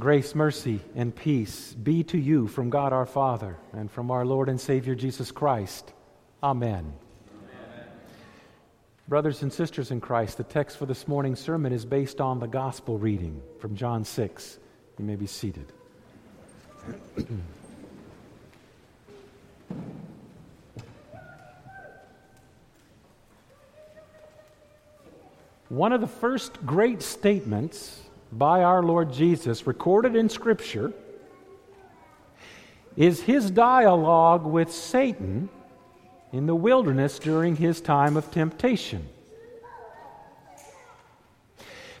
Grace, mercy, and peace be to you from God our Father and from our Lord and Savior Jesus Christ. Amen. Amen. Brothers and sisters in Christ, the text for this morning's sermon is based on the gospel reading from John 6. You may be seated. One of the first great statements by our Lord Jesus, recorded in Scripture, is his dialogue with Satan in the wilderness during his time of temptation.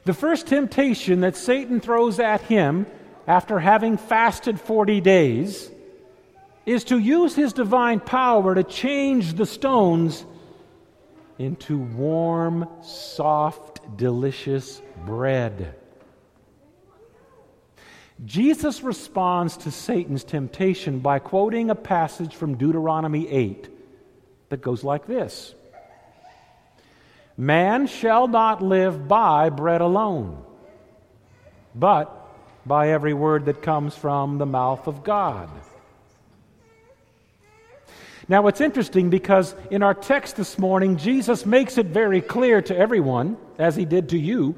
The first temptation that Satan throws at him after having fasted 40 days is to use his divine power to change the stones into warm, soft, delicious bread. Jesus responds to Satan's temptation by quoting a passage from Deuteronomy 8 that goes like this Man shall not live by bread alone, but by every word that comes from the mouth of God. Now, it's interesting because in our text this morning, Jesus makes it very clear to everyone, as he did to you,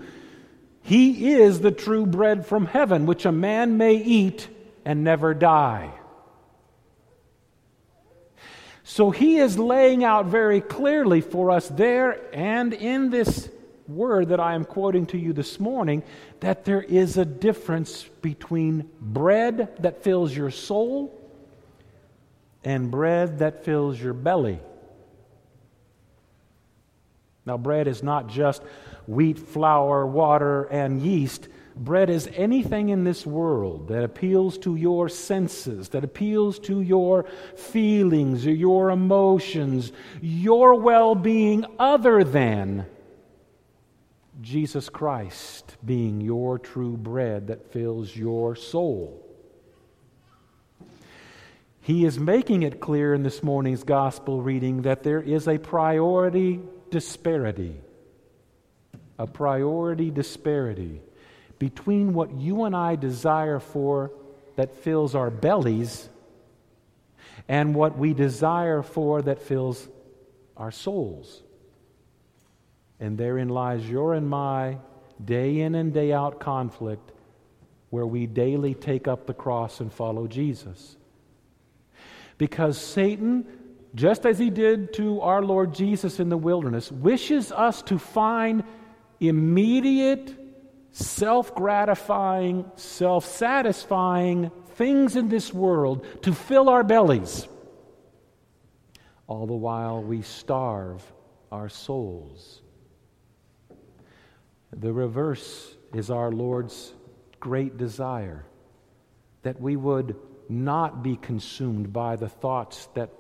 he is the true bread from heaven, which a man may eat and never die. So he is laying out very clearly for us there and in this word that I am quoting to you this morning that there is a difference between bread that fills your soul and bread that fills your belly. Now, bread is not just wheat, flour, water, and yeast. Bread is anything in this world that appeals to your senses, that appeals to your feelings, your emotions, your well being, other than Jesus Christ being your true bread that fills your soul. He is making it clear in this morning's gospel reading that there is a priority disparity, a priority disparity between what you and I desire for that fills our bellies and what we desire for that fills our souls. And therein lies your and my day in and day out conflict where we daily take up the cross and follow Jesus. Because Satan just as he did to our Lord Jesus in the wilderness, wishes us to find immediate, self gratifying, self satisfying things in this world to fill our bellies, all the while we starve our souls. The reverse is our Lord's great desire that we would not be consumed by the thoughts that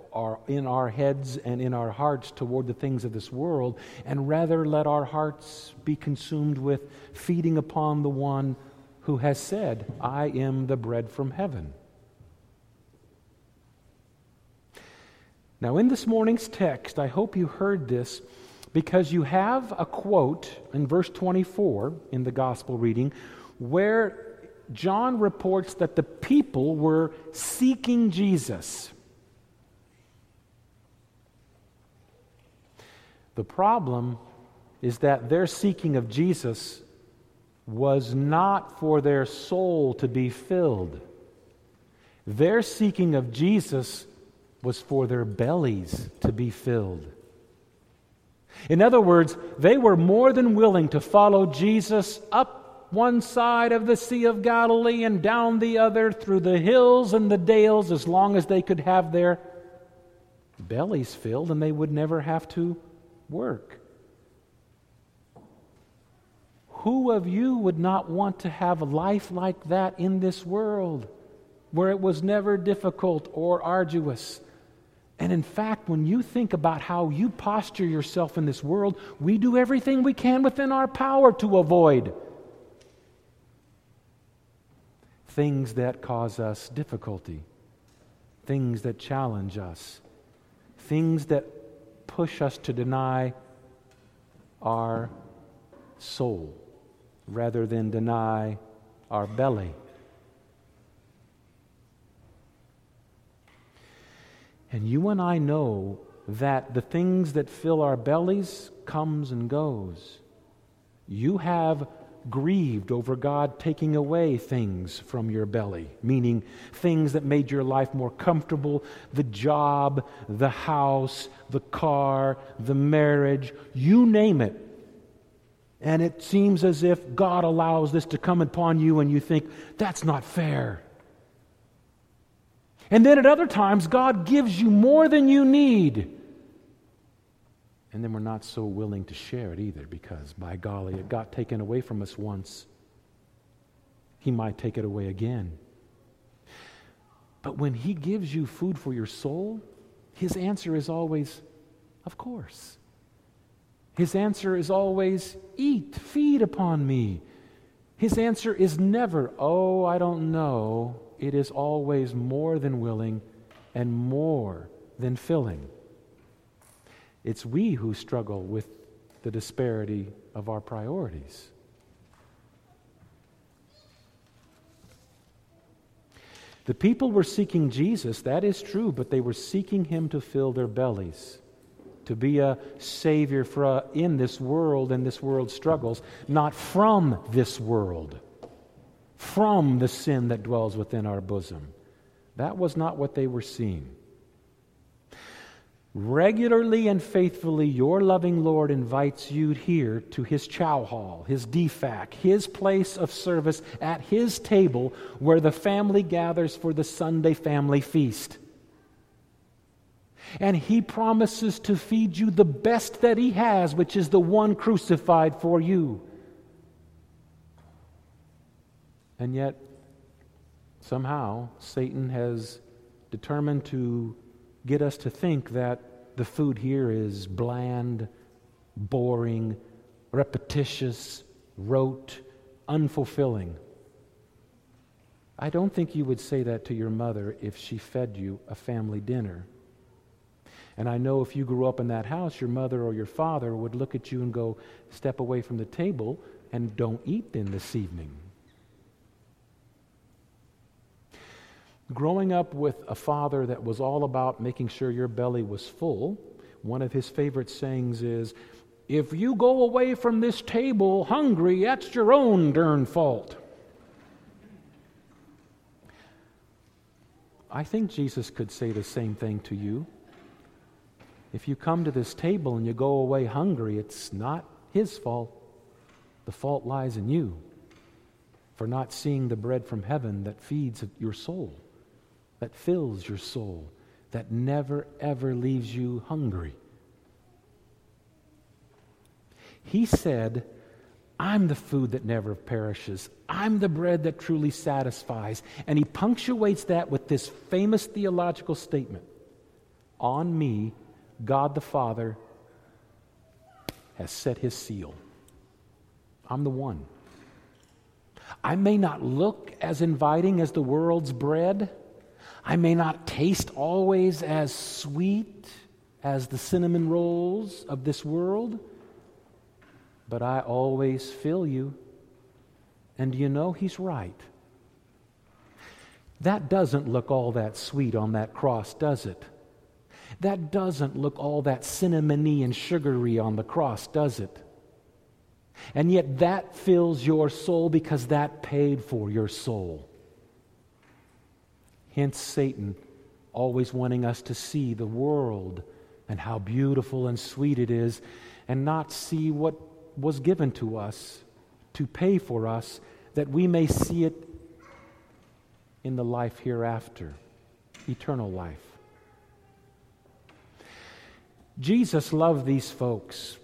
in our heads and in our hearts toward the things of this world, and rather let our hearts be consumed with feeding upon the one who has said, I am the bread from heaven. Now, in this morning's text, I hope you heard this because you have a quote in verse 24 in the gospel reading where John reports that the people were seeking Jesus. The problem is that their seeking of Jesus was not for their soul to be filled. Their seeking of Jesus was for their bellies to be filled. In other words, they were more than willing to follow Jesus up one side of the Sea of Galilee and down the other through the hills and the dales as long as they could have their bellies filled and they would never have to work. Who of you would not want to have a life like that in this world where it was never difficult or arduous? And in fact, when you think about how you posture yourself in this world, we do everything we can within our power to avoid things that cause us difficulty, things that challenge us, things that push us to deny our soul rather than deny our belly. And you and I know that the things that fill our bellies comes and goes. You have grieved over God taking away things from your belly, meaning things that made your life more comfortable the job, the house, the car, the marriage, you name it. And it seems as if God allows this to come upon you, and you think, that's not fair. And then at other times, God gives you more than you need. And then we're not so willing to share it either because, by golly, it got taken away from us once. He might take it away again. But when He gives you food for your soul, His answer is always, Of course. His answer is always, Eat, feed upon me. His answer is never, Oh, I don't know it is always more than willing and more than filling. It's we who struggle with the disparity of our priorities. The people were seeking Jesus, that is true, but they were seeking him to fill their bellies, to be a savior for, uh, in this world and this world's struggles, not from this world from the sin that dwells within our bosom. That was not what they were seeing. Regularly and faithfully, your loving Lord invites you here to his chow hall, his DFAC, his place of service at his table where the family gathers for the Sunday family feast. And he promises to feed you the best that he has, which is the one crucified for you. And yet, somehow, Satan has determined to get us to think that the food here is bland, boring, repetitious, rote, unfulfilling. I don't think you would say that to your mother if she fed you a family dinner. And I know if you grew up in that house, your mother or your father would look at you and go, Step away from the table and don't eat then this evening. Growing up with a father that was all about making sure your belly was full, one of his favorite sayings is, If you go away from this table hungry, that's your own darn fault. I think Jesus could say the same thing to you. If you come to this table and you go away hungry, it's not his fault. The fault lies in you for not seeing the bread from heaven that feeds your soul that fills your soul, that never, ever leaves you hungry. He said, I'm the food that never perishes. I'm the bread that truly satisfies. And he punctuates that with this famous theological statement On me, God the Father has set his seal. I'm the one. I may not look as inviting as the world's bread. I may not taste always as sweet as the cinnamon rolls of this world, but I always fill you. And you know he's right? That doesn't look all that sweet on that cross, does it? That doesn't look all that cinnamony and sugary on the cross, does it? And yet that fills your soul because that paid for your soul. Hence, Satan always wanting us to see the world and how beautiful and sweet it is, and not see what was given to us to pay for us, that we may see it in the life hereafter, eternal life. Jesus loved these folks,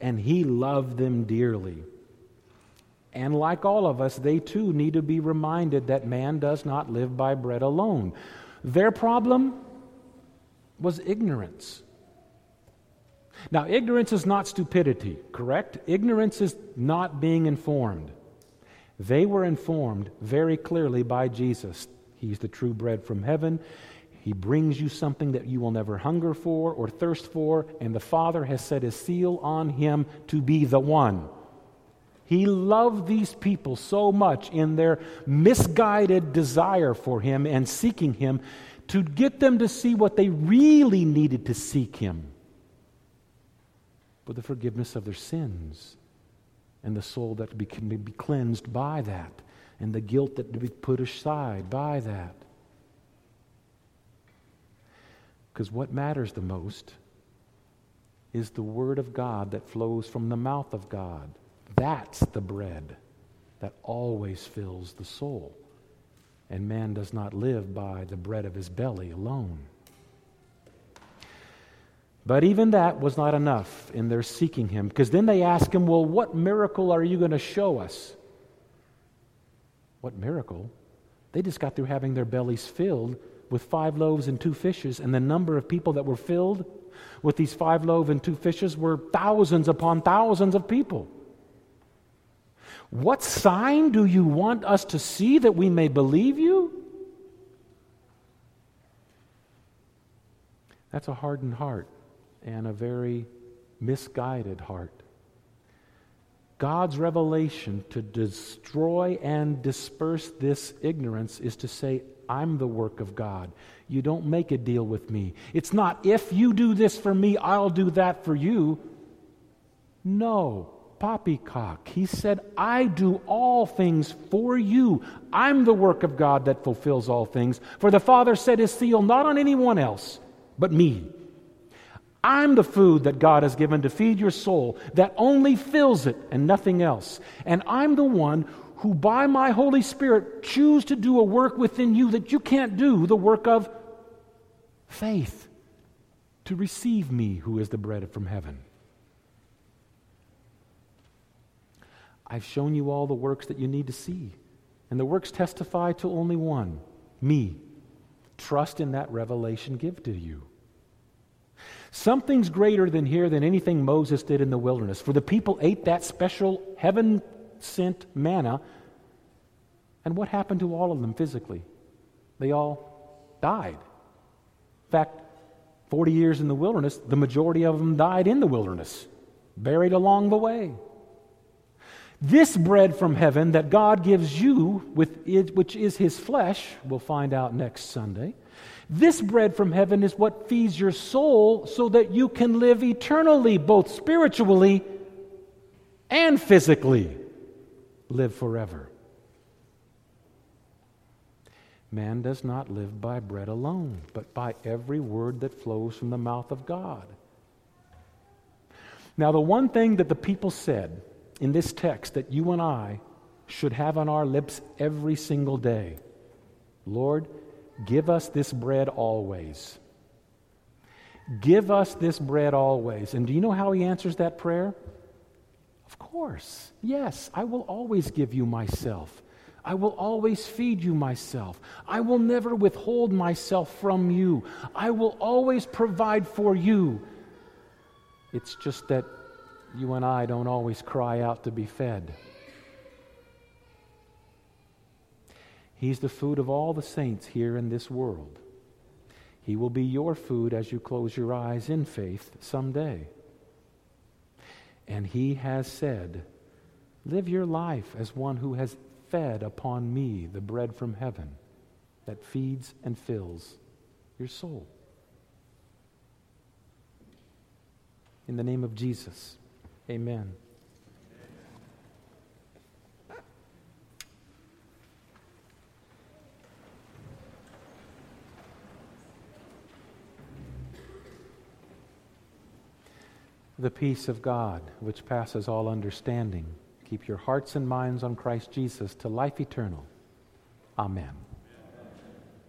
and he loved them dearly. And like all of us, they too need to be reminded that man does not live by bread alone. Their problem was ignorance. Now, ignorance is not stupidity, correct? Ignorance is not being informed. They were informed very clearly by Jesus. He's the true bread from heaven. He brings you something that you will never hunger for or thirst for, and the Father has set his seal on him to be the one. He loved these people so much in their misguided desire for him and seeking him to get them to see what they really needed to seek Him for the forgiveness of their sins and the soul that can be cleansed by that and the guilt that be put aside by that. Because what matters the most is the Word of God that flows from the mouth of God. That's the bread that always fills the soul. And man does not live by the bread of his belly alone. But even that was not enough in their seeking him, because then they ask him, Well, what miracle are you going to show us? What miracle? They just got through having their bellies filled with five loaves and two fishes, and the number of people that were filled with these five loaves and two fishes were thousands upon thousands of people. What sign do you want us to see that we may believe you? That's a hardened heart and a very misguided heart. God's revelation to destroy and disperse this ignorance is to say, I'm the work of God. You don't make a deal with me. It's not, if you do this for me, I'll do that for you. No, poppycock. He said, I do all things for you. I'm the work of God that fulfills all things. For the Father set his seal not on anyone else, but me. I'm the food that God has given to feed your soul that only fills it and nothing else. And I'm the one who, by my Holy Spirit, choose to do a work within you that you can't do the work of faith to receive me, who is the bread from heaven. I've shown you all the works that you need to see. And the works testify to only one me. Trust in that revelation give to you. Something's greater than here than anything Moses did in the wilderness. For the people ate that special heaven sent manna. And what happened to all of them physically? They all died. In fact, 40 years in the wilderness, the majority of them died in the wilderness, buried along the way. This bread from heaven that God gives you, with it, which is his flesh, we'll find out next Sunday, this bread from heaven is what feeds your soul so that you can live eternally, both spiritually and physically. Live forever. Man does not live by bread alone, but by every word that flows from the mouth of God. Now, the one thing that the people said in this text that you and I should have on our lips every single day Lord, Give us this bread always. Give us this bread always. And do you know how he answers that prayer? Of course. Yes, I will always give you myself. I will always feed you myself. I will never withhold myself from you. I will always provide for you. It's just that you and I don't always cry out to be fed. He's the food of all the saints here in this world. He will be your food as you close your eyes in faith someday. And he has said, Live your life as one who has fed upon me the bread from heaven that feeds and fills your soul. In the name of Jesus, amen. the peace of God, which passes all understanding. Keep your hearts and minds on Christ Jesus to life eternal. Amen.